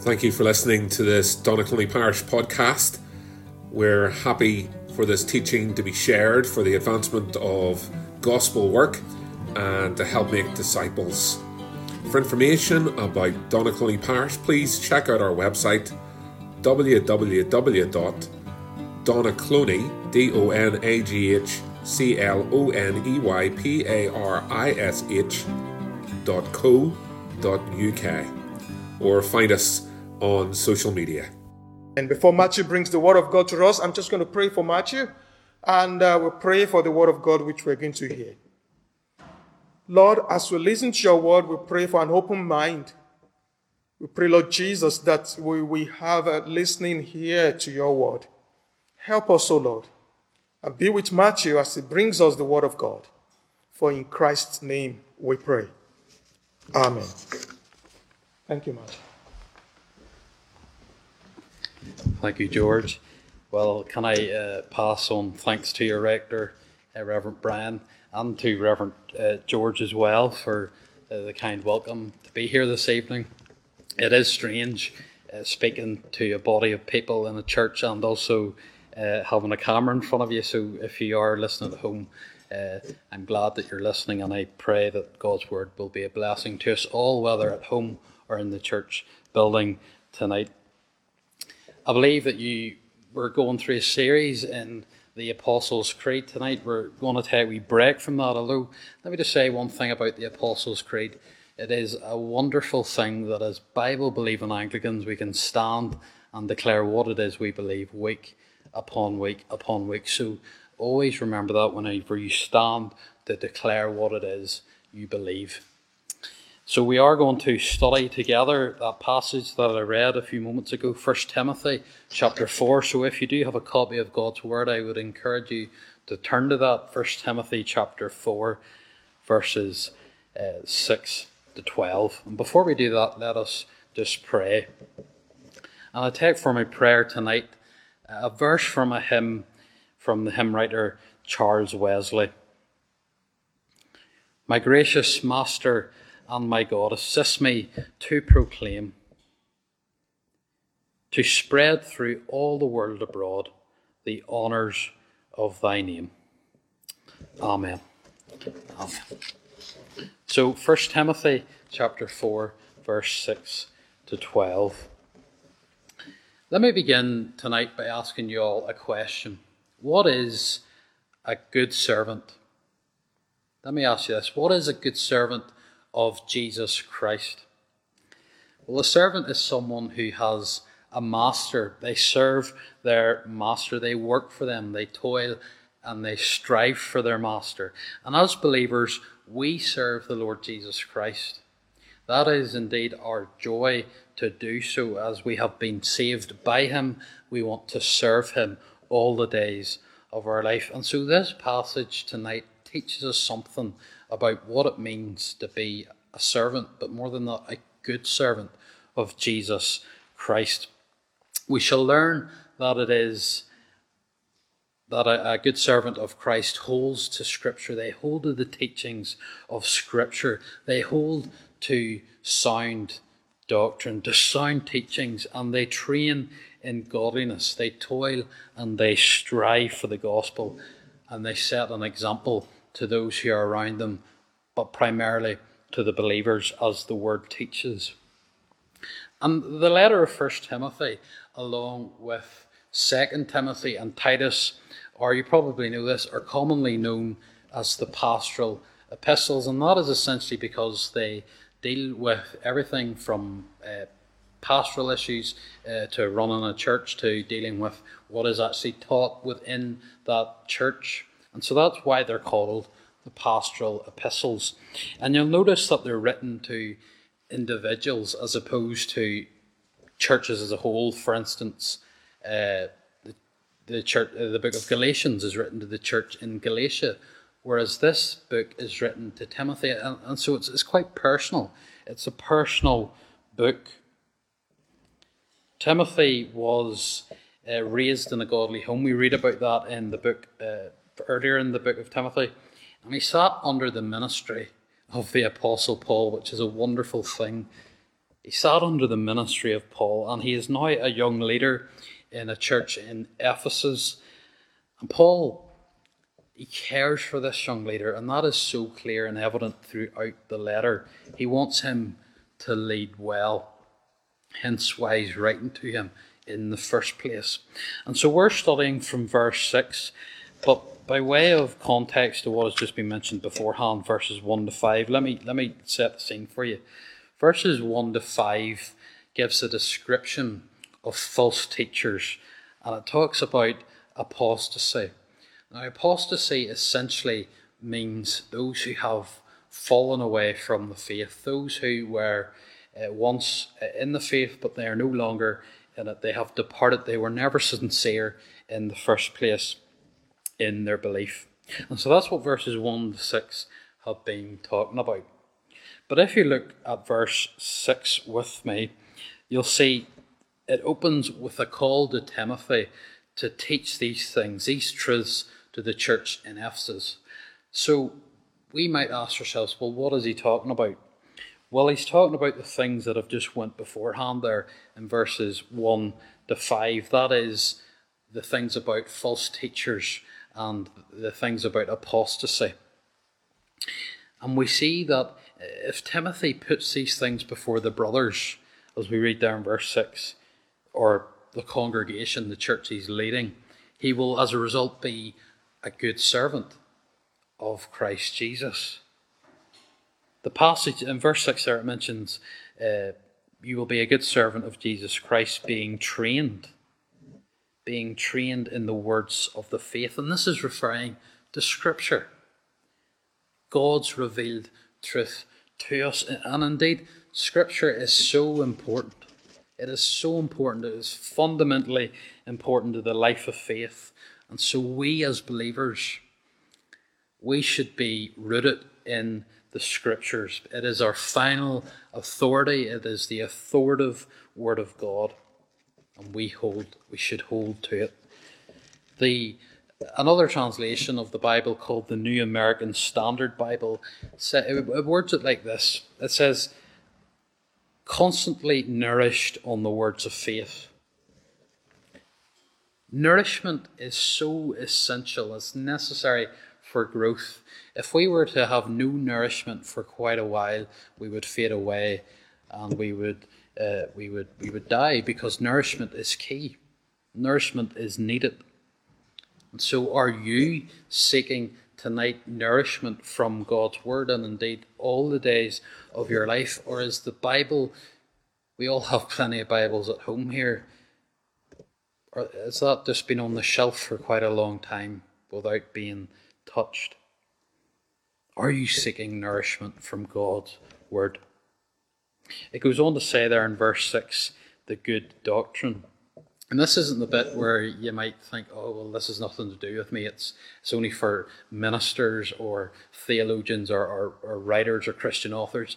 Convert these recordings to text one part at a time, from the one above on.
Thank you for listening to this Donaghcloney Parish podcast. We're happy for this teaching to be shared for the advancement of gospel work and to help make disciples. For information about Donaghcloney Parish, please check out our website www.donaghcloney, D-O-N-A-G-H-C-L-O-N-E-Y-P-A-R-I-S-H dot co dot uk or find us on social media. And before Matthew brings the word of God to us, I'm just going to pray for Matthew and uh, we'll pray for the word of God which we're going to hear. Lord, as we listen to your word, we pray for an open mind. We pray, Lord Jesus, that we, we have a listening here to your word. Help us, O Lord, and be with Matthew as he brings us the word of God. For in Christ's name we pray. Amen. Thank you, Matthew. Thank you, George. Well, can I uh, pass on thanks to your rector, uh, Reverend Brian, and to Reverend uh, George as well for uh, the kind welcome to be here this evening. It is strange uh, speaking to a body of people in a church and also uh, having a camera in front of you. So if you are listening at home, I'm glad that you're listening, and I pray that God's word will be a blessing to us all, whether at home or in the church building tonight. I believe that you were going through a series in the Apostles' Creed tonight. We're going to take a wee break from that. Although, let me just say one thing about the Apostles' Creed. It is a wonderful thing that as Bible believing Anglicans, we can stand and declare what it is we believe week upon week upon week. So always remember that whenever you stand to declare what it is you believe. So we are going to study together that passage that I read a few moments ago, 1 Timothy chapter 4. So if you do have a copy of God's Word, I would encourage you to turn to that, 1 Timothy chapter 4, verses uh, 6 to 12. And before we do that, let us just pray. And I take for my prayer tonight a verse from a hymn from the hymn writer Charles Wesley. My gracious Master, and my God, assist me to proclaim, to spread through all the world abroad the honours of thy name. Amen. Amen. So, 1 Timothy chapter 4, verse 6 to 12. Let me begin tonight by asking you all a question. What is a good servant? Let me ask you this. What is a good servant of Jesus Christ. Well, a servant is someone who has a master. They serve their master, they work for them, they toil and they strive for their master. And as believers, we serve the Lord Jesus Christ. That is indeed our joy to do so as we have been saved by Him. We want to serve Him all the days of our life. And so this passage tonight teaches us something about what it means to be a servant, but more than that, a good servant of Jesus Christ. We shall learn that it is that a, a, good servant of Christ holds to Scripture. They hold to the teachings of Scripture. They hold to sound doctrine, to sound teachings, and they train in godliness. They toil and they strive for the gospel, and they set an example to those who are around them, but primarily to the believers as the word teaches. And the letter of First Timothy, along with Second Timothy and Titus, or you probably know this, are commonly known as the pastoral epistles, and that is essentially because they deal with everything from uh, pastoral issues uh, to running a church to dealing with what is actually taught within that church. And so that's why they're called the pastoral epistles. And you'll notice that they're written to individuals as opposed to churches as a whole. For instance, uh, the, the, church, uh, the book of Galatians is written to the church in Galatia, whereas this book is written to Timothy. And, and so it's, it's quite personal. It's a personal book. Timothy was uh, raised in a godly home. We read about that in the book uh, earlier in the book of Timothy. And he sat under the ministry of the Apostle Paul, which is a wonderful thing. He sat under the ministry of Paul, and he is now a young leader in a church in Ephesus. And Paul, he cares for this young leader, and that is so clear and evident throughout the letter. He wants him to lead well, hence why he's writing to him in the first place. And so we're studying from verse 6, but by way of context to what has just been mentioned beforehand, verses 1 to 5, let me, let me set the scene for you. Verses 1 to 5 gives a description of false teachers, and it talks about apostasy. Now, apostasy essentially means those who have fallen away from the faith, those who were uh, once in the faith but they are no longer in it. They have departed, they were never sincere in the first place in their belief. And so that's what verses 1 to 6 have been talking about. But if you look at verse 6 with me, you'll see it opens with a call to Timothy to teach these things, these truths to the church in Ephesus. So we might ask ourselves, well, what is he talking about? Well, he's talking about the things that have just went beforehand there in verses 1 to 5. That is the things about false teachers and the things about apostasy. And we see that if Timothy puts these things before the brothers, as we read there in verse 6, or the congregation, the church he's leading, he will, as a result, be a good servant of Christ Jesus. The passage in verse 6 there it mentions, uh, You will be a good servant of Jesus Christ, being trained, being trained in the words of the faith. And this is referring to Scripture, God's revealed truth to us. And indeed, Scripture is so important. It is so important. It is fundamentally important to the life of faith. And so, we as believers, we should be rooted in the Scriptures. It is our final authority. It is the authoritative Word of God, and we hold. We should hold to it. The another translation of the Bible called the New American Standard Bible it words it like this it says, constantly nourished on the words of faith. Nourishment is so essential, it's necessary for growth. If we were to have no nourishment for quite a while, we would fade away and we would, uh, we would, we would die because nourishment is key. Nourishment is needed. And so, are you seeking tonight nourishment from God's Word and indeed all the days of your life? Or is the Bible, we all have plenty of Bibles at home here, or has that just been on the shelf for quite a long time without being touched? Are you seeking nourishment from God's Word? It goes on to say there in verse 6 the good doctrine. And this isn't the bit where you might think, oh, well, this has nothing to do with me. It's, it's only for ministers or theologians or, or, or writers or Christian authors.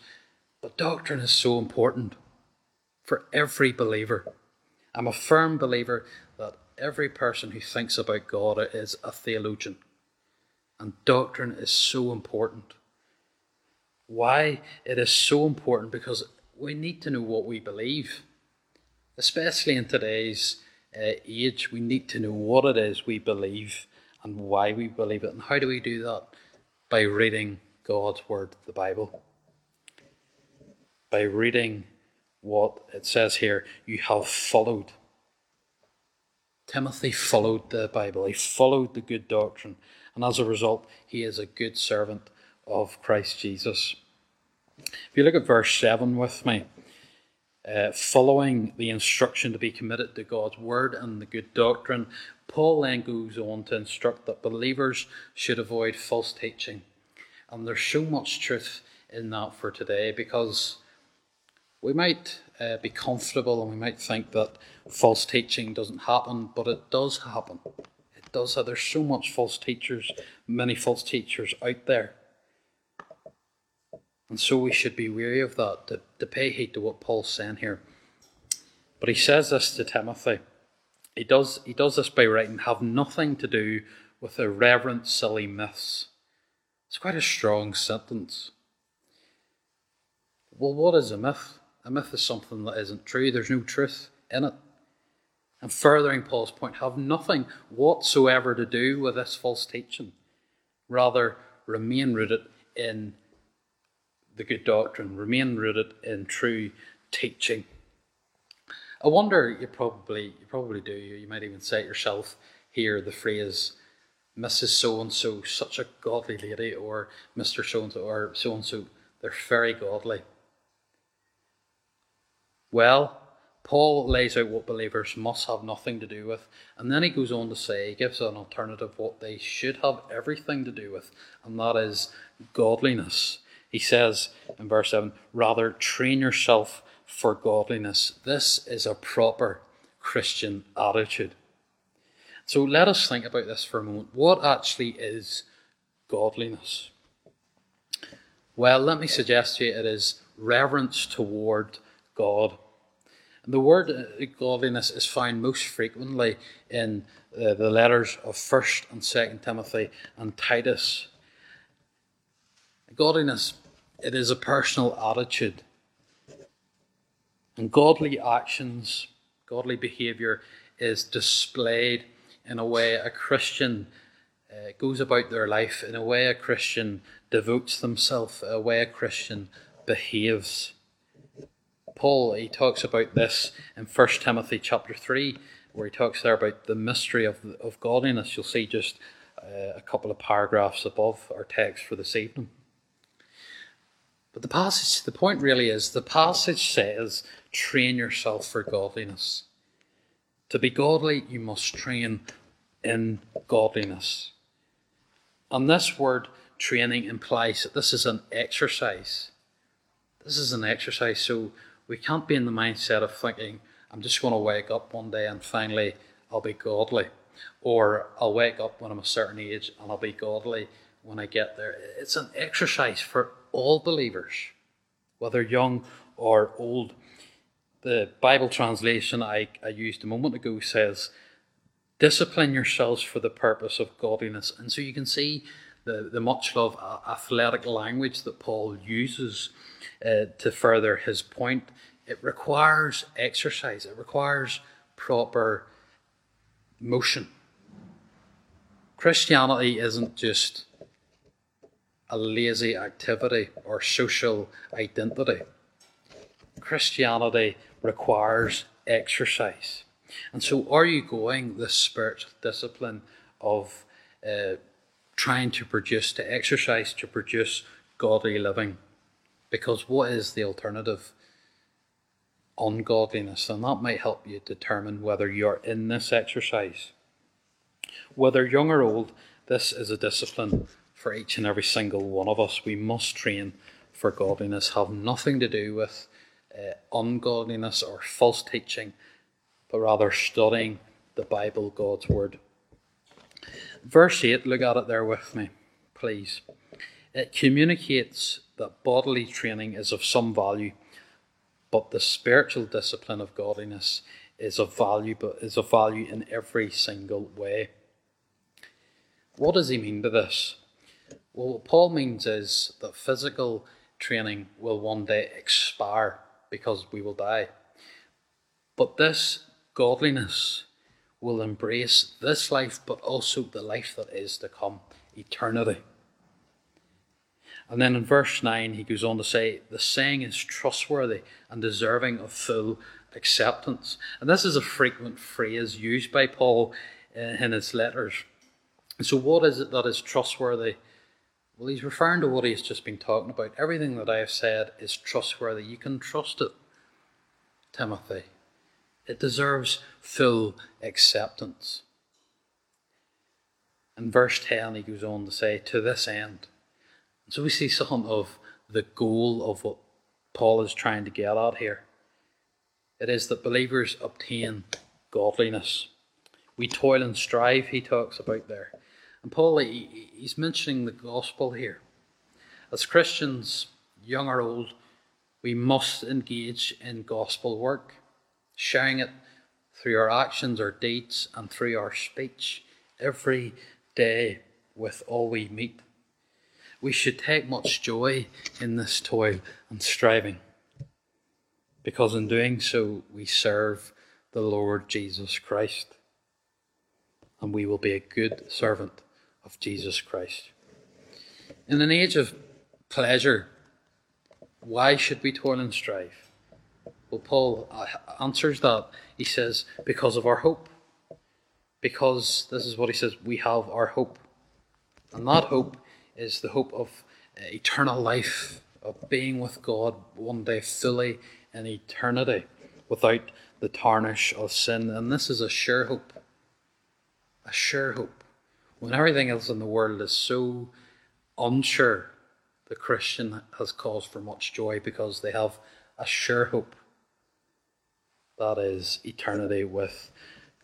But doctrine is so important for every believer. I'm a firm believer that every person who thinks about God is a theologian. And doctrine is so important. Why it is so important? Because we need to know what we believe especially in today's uh, age, we need to know what it is we believe and why we believe it. And how do we do that? By reading God's Word, the Bible. By reading what it says here, you have followed. Timothy followed the Bible, he followed the good doctrine, and as a result, he is a good servant of Christ Jesus. If you look at verse 7 with me, uh, following the instruction to be committed to God's word and the good doctrine, Paul then goes on to instruct that believers should avoid false teaching. And there's so much truth in that for today because we might uh, be comfortable and we might think that false teaching doesn't happen, but it does happen. It does. There's so much false teachers, many false teachers out there. And so we should be weary of that, to, to pay heed to what Paul's saying here. But he says this to Timothy. He does, he does this by writing, have nothing to do with irreverent, silly myths. It's quite a strong sentence. Well, what is a myth? A myth is something that isn't true. There's no truth in it. And furthering Paul's point, have nothing whatsoever to do with this false teaching. Rather, remain rooted in the good doctrine, remain rooted in true teaching. I wonder, you probably you probably do. You might even say it yourself. Hear the phrase, "Mrs. So and So, such a godly lady," or "Mr. So and So," or "So and So, they're very godly." Well, Paul lays out what believers must have nothing to do with, and then he goes on to say, he gives an alternative what they should have everything to do with, and that is godliness. He says in verse 7 rather train yourself for godliness. This is a proper Christian attitude. So let us think about this for a moment. What actually is godliness? Well, let me suggest to you it is reverence toward God. And the word uh, godliness is found most frequently in uh, the letters of 1st and 2nd Timothy and Titus. Godliness, it is a personal attitude and godly actions, godly behavior is displayed in a way a Christian uh, goes about their life, in a way a Christian devotes themselves, a way a Christian behaves. Paul, he talks about this in 1 Timothy chapter 3, where he talks there about the mystery of, of godliness. You'll see just uh, a couple of paragraphs above our text for this evening. But the passage, the point really is the passage says, train yourself for godliness. To be godly, you must train in godliness. And this word training implies that this is an exercise. This is an exercise, so we can't be in the mindset of thinking, I'm just going to wake up one day and finally I'll be godly. Or I'll wake up when I'm a certain age and I'll be godly when I get there. It's an exercise for all believers, whether young or old. The Bible translation I, I used a moment ago says, Discipline yourselves for the purpose of godliness. And so you can see the, the much loved athletic language that Paul uses uh, to further his point. It requires exercise, it requires proper motion. Christianity isn't just a lazy activity or social identity. Christianity requires exercise. And so, are you going the spiritual discipline of uh, trying to produce, to exercise, to produce godly living? Because what is the alternative? Ungodliness. And that might help you determine whether you're in this exercise. Whether young or old, this is a discipline for each and every single one of us. We must train for godliness, have nothing to do with uh, ungodliness or false teaching, but rather studying the Bible, God's Word. Verse 8, look at it there with me, please. It communicates that bodily training is of some value, but the spiritual discipline of godliness is of value, but is of value in every single way. What does he mean by this? Well, what Paul means is that physical training will one day expire because we will die. But this godliness will embrace this life, but also the life that is to come, eternity. And then in verse 9, he goes on to say, The saying is trustworthy and deserving of full acceptance. And this is a frequent phrase used by Paul uh, in his letters. so, what is it that is trustworthy? Well, he's referring to what he's just been talking about. Everything that I have said is trustworthy. You can trust it, Timothy. It deserves full acceptance. In verse 10, he goes on to say, To this end. So we see something of the goal of what Paul is trying to get at here. It is that believers obtain godliness. We toil and strive, he talks about there. And Paul, he, he's mentioning the gospel here. As Christians, young or old, we must engage in gospel work, sharing it through our actions, our deeds, and through our speech every day with all we meet. We should take much joy in this toil and striving. because in doing so we serve the Lord Jesus Christ. And we will be a good servant of Jesus Christ. In an age of pleasure, why should we toil and strive? Well, Paul uh, answers that. He says, because of our hope. Because this is what he says, we have our hope. And that hope is the hope of eternal life, of being with God one day fully in eternity without the tarnish of sin. And this is a sure hope. A sure hope. When everything else in the world is so unsure, the Christian has cause for much joy because they have a sure hope. That is eternity with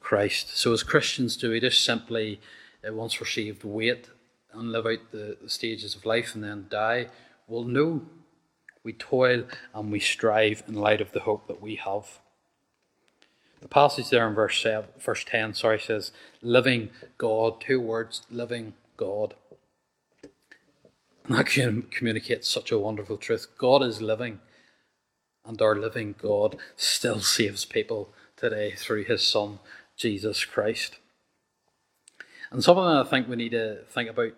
Christ. So, as Christians, do we just simply, uh, once received, wait and live out the, the stages of life and then die? Well, no. We toil and we strive in light of the hope that we have. The passage there in verse, seven, verse 10 sorry, says, living God, two words, living God. That can communicate such a wonderful truth. God is living, and our living God still saves people today through his Son, Jesus Christ. And something I think we need to think about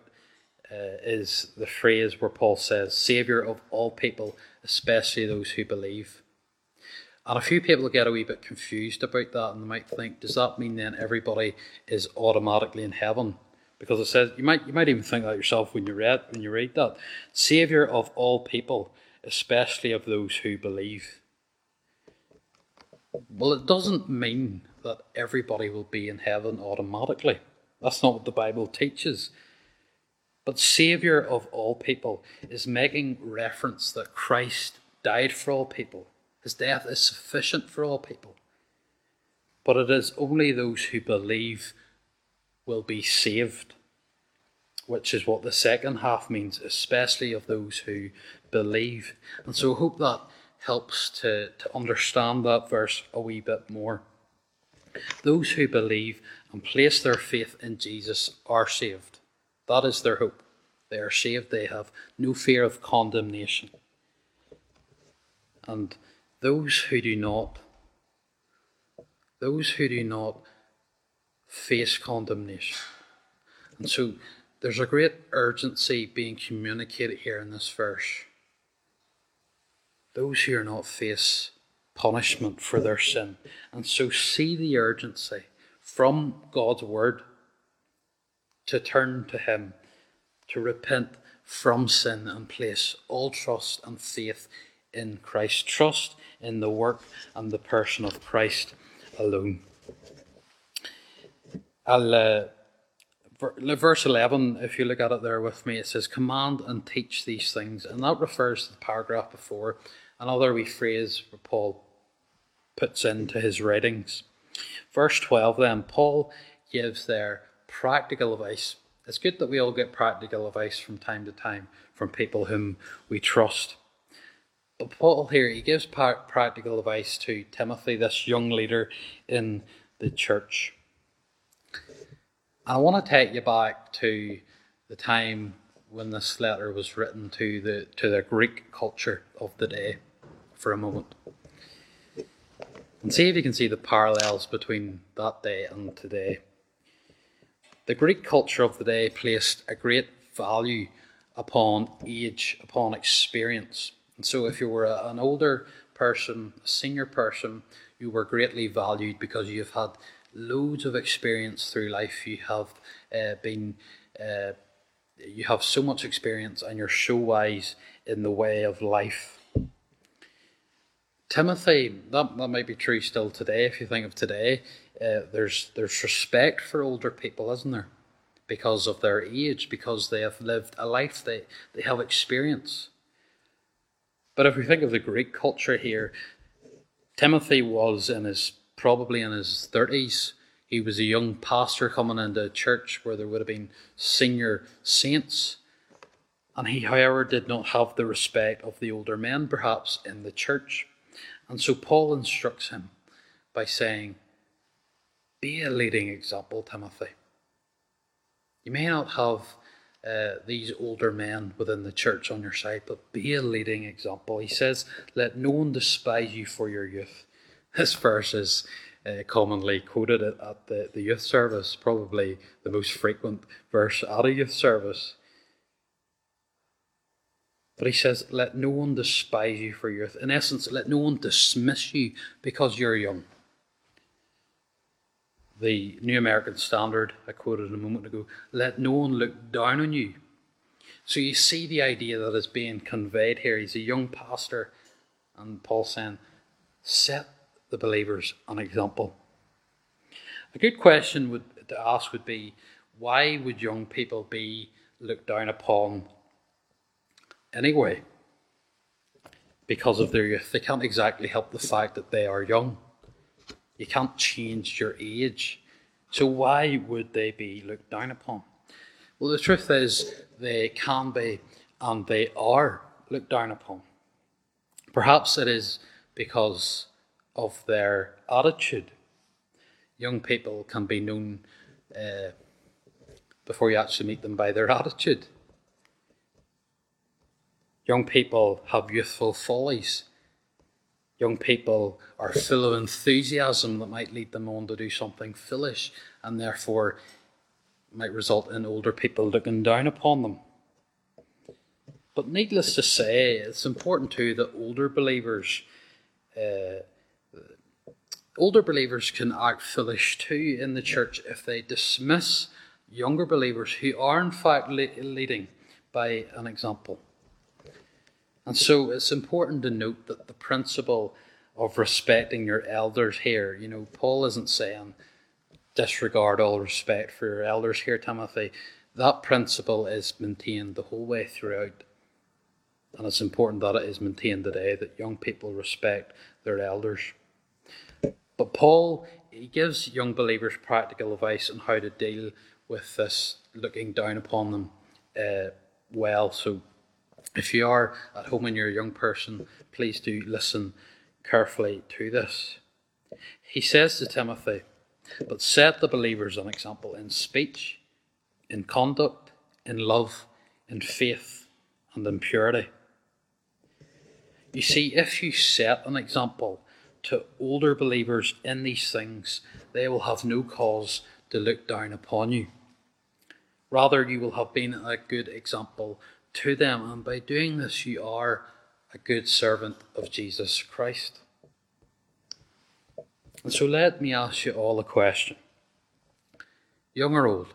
uh, is the phrase where Paul says, Saviour of all people, especially those who believe. And a few people get a wee bit confused about that and they might think, does that mean then everybody is automatically in heaven? Because it says you might you might even think that yourself when you read when you read that. Saviour of all people, especially of those who believe. Well, it doesn't mean that everybody will be in heaven automatically. That's not what the Bible teaches. But Saviour of all people is making reference that Christ died for all people. His death is sufficient for all people. But it is only those who believe will be saved, which is what the second half means, especially of those who believe. And so I hope that helps to, to understand that verse a wee bit more. Those who believe and place their faith in Jesus are saved. That is their hope. They are saved, they have no fear of condemnation. And those who do not, those who do not face condemnation. And so there's a great urgency being communicated here in this verse. Those who are not face punishment for their sin. And so see the urgency from God's word to turn to Him, to repent from sin and place all trust and faith in Christ. Trust in the work and the person of Christ alone. I'll, uh, verse 11, if you look at it there with me, it says, Command and teach these things. And that refers to the paragraph before, another wee phrase Paul puts into his writings. Verse 12, then, Paul gives their practical advice. It's good that we all get practical advice from time to time from people whom we trust. But Paul here, he gives practical advice to Timothy, this young leader in the church. I want to take you back to the time when this letter was written to the to the Greek culture of the day for a moment. And see if you can see the parallels between that day and today. The Greek culture of the day placed a great value upon age, upon experience. And so, if you were a, an older person, a senior person, you were greatly valued because you've had loads of experience through life. You have uh, been, uh, you have so much experience, and you're so wise in the way of life. Timothy, that, that might be true still today. If you think of today, uh, there's there's respect for older people, isn't there? Because of their age, because they have lived a life, they they have experience. But if we think of the Greek culture here, Timothy was in his probably in his thirties. He was a young pastor coming into a church where there would have been senior saints. And he, however, did not have the respect of the older men, perhaps, in the church. And so Paul instructs him by saying, Be a leading example, Timothy. You may not have uh, these older men within the church on your side, but be a leading example. He says, Let no one despise you for your youth. This verse is uh, commonly quoted at, at the, the youth service, probably the most frequent verse at a youth service. But he says, Let no one despise you for your youth. In essence, let no one dismiss you because you're young. The New American Standard, I quoted a moment ago, let no one look down on you. So you see the idea that is being conveyed here. He's a young pastor, and Paul saying, Set the believers an example. A good question would, to ask would be why would young people be looked down upon anyway? Because of their youth. They can't exactly help the fact that they are young. You can't change your age. So why would they be looked down upon? Well, the truth is, they can be and they are looked down upon. Perhaps it is because of their attitude. Young people can be known uh, before you actually meet them by their attitude. Young people have youthful follies. Young people are full of enthusiasm that might lead them on to do something foolish and therefore might result in older people looking down upon them. But needless to say, it's important too that older believers uh, Older believers can act foolish too in the church if they dismiss younger believers who are in fact leading by an example. And so it's important to note that the principle of respecting your elders here, you know, Paul isn't saying disregard all respect for your elders here, Timothy. That principle is maintained the whole way throughout. And it's important that it is maintained today that young people respect their elders. But Paul, he gives young believers practical advice on how to deal with this looking down upon them uh, well. So if you are at home and you're a young person, please do listen carefully to this. He says to Timothy, But set the believers an example in speech, in conduct, in love, in faith, and in purity. You see, if you set an example to older believers in these things, they will have no cause to look down upon you. Rather, you will have been a good example to them, and by doing this, you are a good servant of Jesus Christ. And so, let me ask you all a question young or old,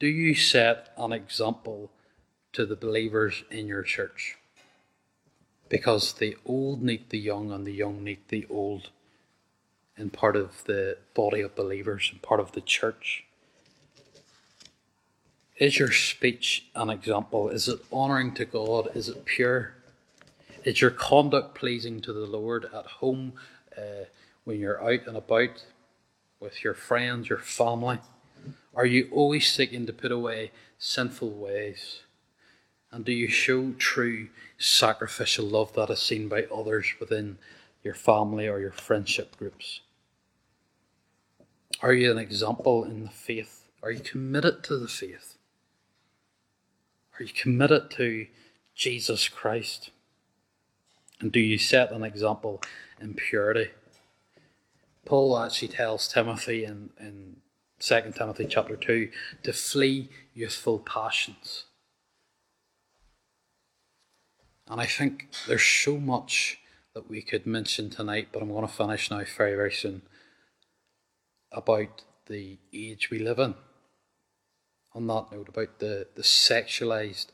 do you set an example to the believers in your church? because the old need the young and the young need the old in part of the body of believers and part of the church. Is your speech an example? Is it honouring to God? Is it pure? Is your conduct pleasing to the Lord at home uh, when you're out and about with your friends, your family? Are you always seeking to put away sinful ways? And do you show true sacrificial love that is seen by others within your family or your friendship groups? Are you an example in the faith? Are you committed to the faith? Are you committed to Jesus Christ? And do you set an example in purity? Paul actually tells Timothy in, in 2 Timothy chapter 2 to flee youthful passions. And I think there's so much that we could mention tonight, but I'm going to finish now very, very soon about the age we live in. On that note, about the, the sexualized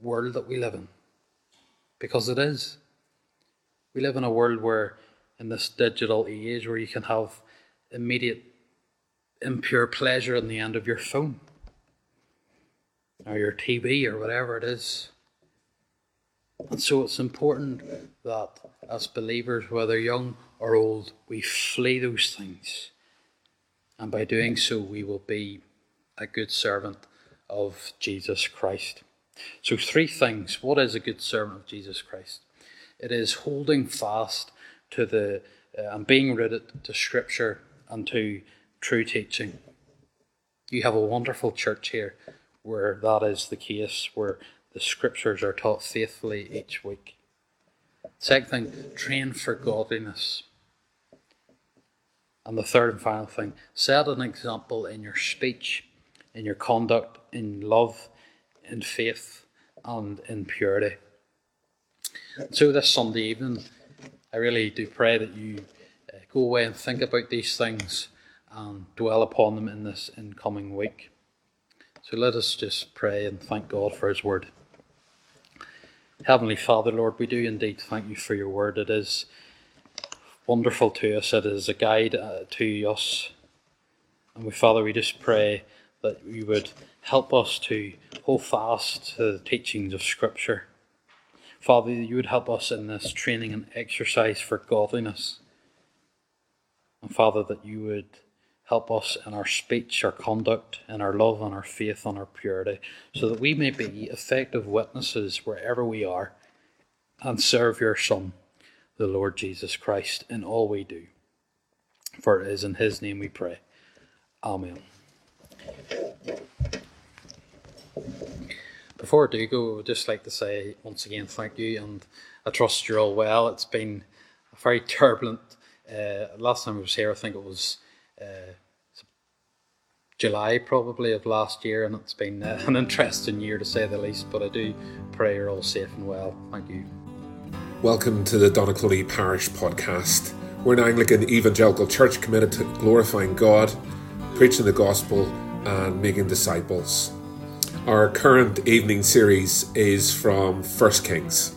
world that we live in. Because it is. We live in a world where, in this digital age, where you can have immediate impure pleasure in the end of your phone or your TV or whatever it is. And so it's important that as believers, whether young or old, we flee those things. And by doing so, we will be a good servant of Jesus Christ. So, three things. What is a good servant of Jesus Christ? It is holding fast to the uh, and being rooted to Scripture and to true teaching. You have a wonderful church here where that is the case, where the scriptures are taught faithfully each week. Second thing, train for godliness. And the third and final thing, set an example in your speech, in your conduct, in love, in faith, and in purity. So this Sunday evening, I really do pray that you uh, go away and think about these things and dwell upon them in this incoming week. So let us just pray and thank God for His word. Heavenly Father, Lord, we do indeed thank you for your word. It is wonderful to us. It is a guide uh, to us. And we, Father, we just pray that you would help us to hold fast to the teachings of Scripture. Father, you would help us in this training and exercise for godliness. And Father, that you would help us in our speech, our conduct, in our love, and our faith, and our purity, so that we may be effective witnesses wherever we are and serve your Son the Lord Jesus Christ in all we do. For it is in his name we pray. Amen. Before I do go, I would just like to say once again thank you, and I trust you're all well. It's been a very turbulent. Uh, last time I was here, I think it was uh, July probably of last year, and it's been uh, an interesting year to say the least. But I do pray you're all safe and well. Thank you. Welcome to the Donaghcloney Parish Podcast. We're an Anglican evangelical church committed to glorifying God, preaching the gospel, and making disciples. Our current evening series is from 1 Kings.